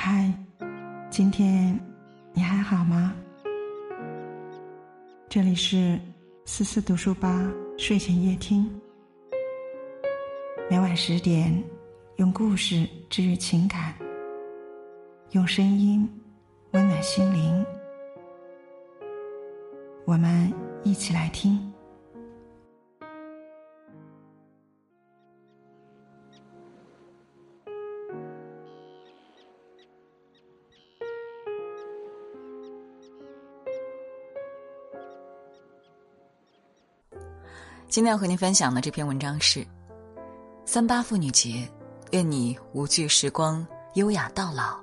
嗨今天你还好吗？这里是思思读书吧睡前夜听，每晚十点，用故事治愈情感，用声音温暖心灵。我们一起来听。今天要和您分享的这篇文章是：三八妇女节，愿你无惧时光，优雅到老，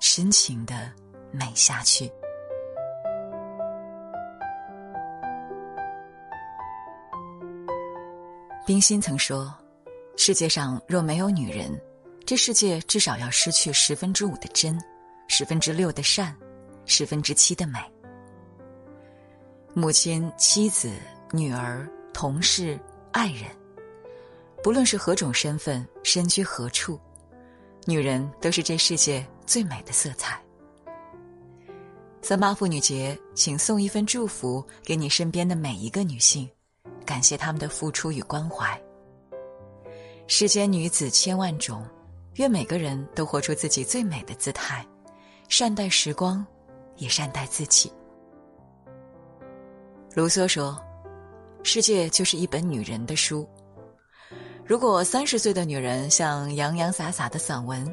深情的美下去。冰心曾说：“世界上若没有女人，这世界至少要失去十分之五的真，十分之六的善，十分之七的美。”母亲、妻子、女儿。同事、爱人，不论是何种身份、身居何处，女人都是这世界最美的色彩。三八妇女节，请送一份祝福给你身边的每一个女性，感谢她们的付出与关怀。世间女子千万种，愿每个人都活出自己最美的姿态，善待时光，也善待自己。卢梭说。世界就是一本女人的书。如果三十岁的女人像洋洋洒洒的散文，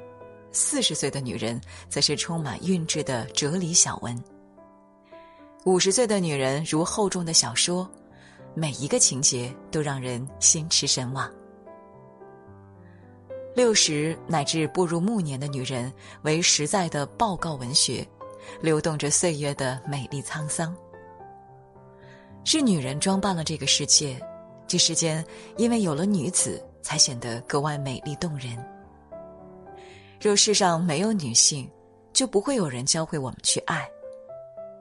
四十岁的女人则是充满韵致的哲理小文。五十岁的女人如厚重的小说，每一个情节都让人心驰神往。六十乃至步入暮年的女人为实在的报告文学，流动着岁月的美丽沧桑。是女人装扮了这个世界，这世间因为有了女子，才显得格外美丽动人。若世上没有女性，就不会有人教会我们去爱，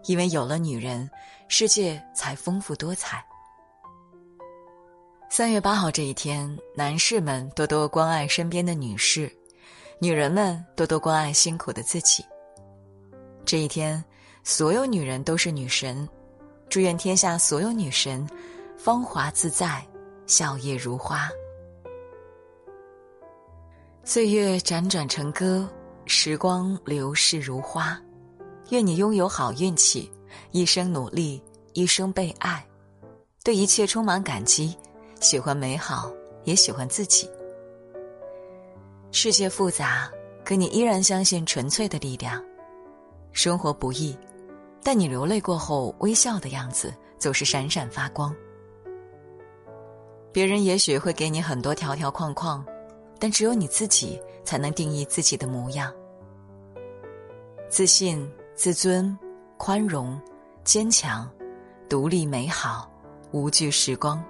因为有了女人，世界才丰富多彩。三月八号这一天，男士们多多关爱身边的女士，女人们多多关爱辛苦的自己。这一天，所有女人都是女神。祝愿天下所有女神，芳华自在，笑靥如花。岁月辗转成歌，时光流逝如花。愿你拥有好运气，一生努力，一生被爱，对一切充满感激，喜欢美好，也喜欢自己。世界复杂，可你依然相信纯粹的力量。生活不易。但你流泪过后微笑的样子总是闪闪发光。别人也许会给你很多条条框框，但只有你自己才能定义自己的模样。自信、自尊、宽容、坚强、独立、美好，无惧时光。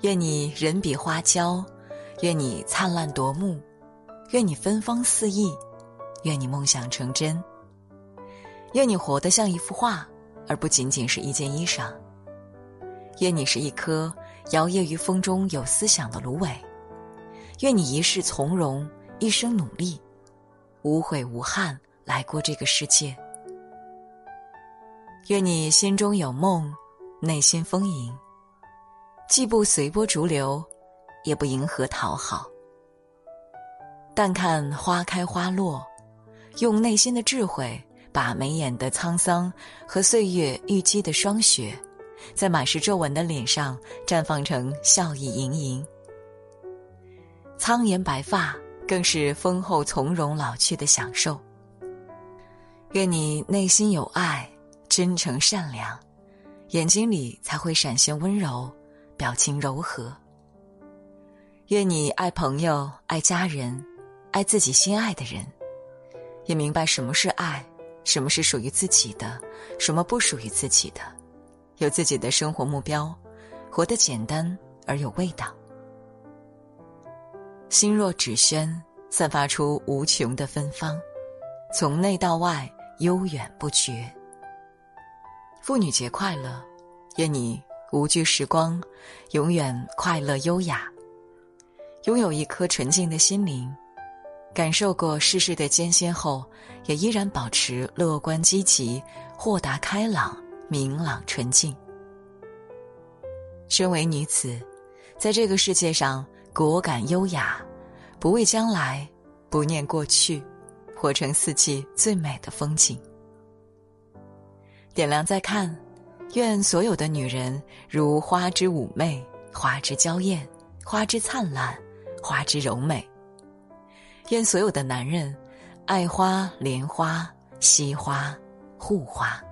愿你人比花娇，愿你灿烂夺目，愿你芬芳四溢，愿你梦想成真。愿你活得像一幅画，而不仅仅是一件衣裳。愿你是一颗摇曳于风中有思想的芦苇。愿你一世从容，一生努力，无悔无憾来过这个世界。愿你心中有梦，内心丰盈，既不随波逐流，也不迎合讨好。但看花开花落，用内心的智慧。把眉眼的沧桑和岁月淤积的霜雪，在满是皱纹的脸上绽放成笑意盈盈。苍颜白发更是丰厚从容老去的享受。愿你内心有爱，真诚善良，眼睛里才会闪现温柔，表情柔和。愿你爱朋友，爱家人，爱自己心爱的人，也明白什么是爱。什么是属于自己的，什么不属于自己的，有自己的生活目标，活得简单而有味道。心若纸轩，散发出无穷的芬芳，从内到外悠远不绝。妇女节快乐，愿你无惧时光，永远快乐优雅，拥有一颗纯净的心灵，感受过世事的艰辛后，也依然保持乐观积极、豁达开朗、明朗纯净。身为女子，在这个世界上果敢优雅，不畏将来，不念过去，活成四季最美的风景。点亮再看，愿所有的女人如花之妩媚，花之娇艳，花之灿烂，花之柔美。愿所有的男人，爱花、怜花、惜花、护花。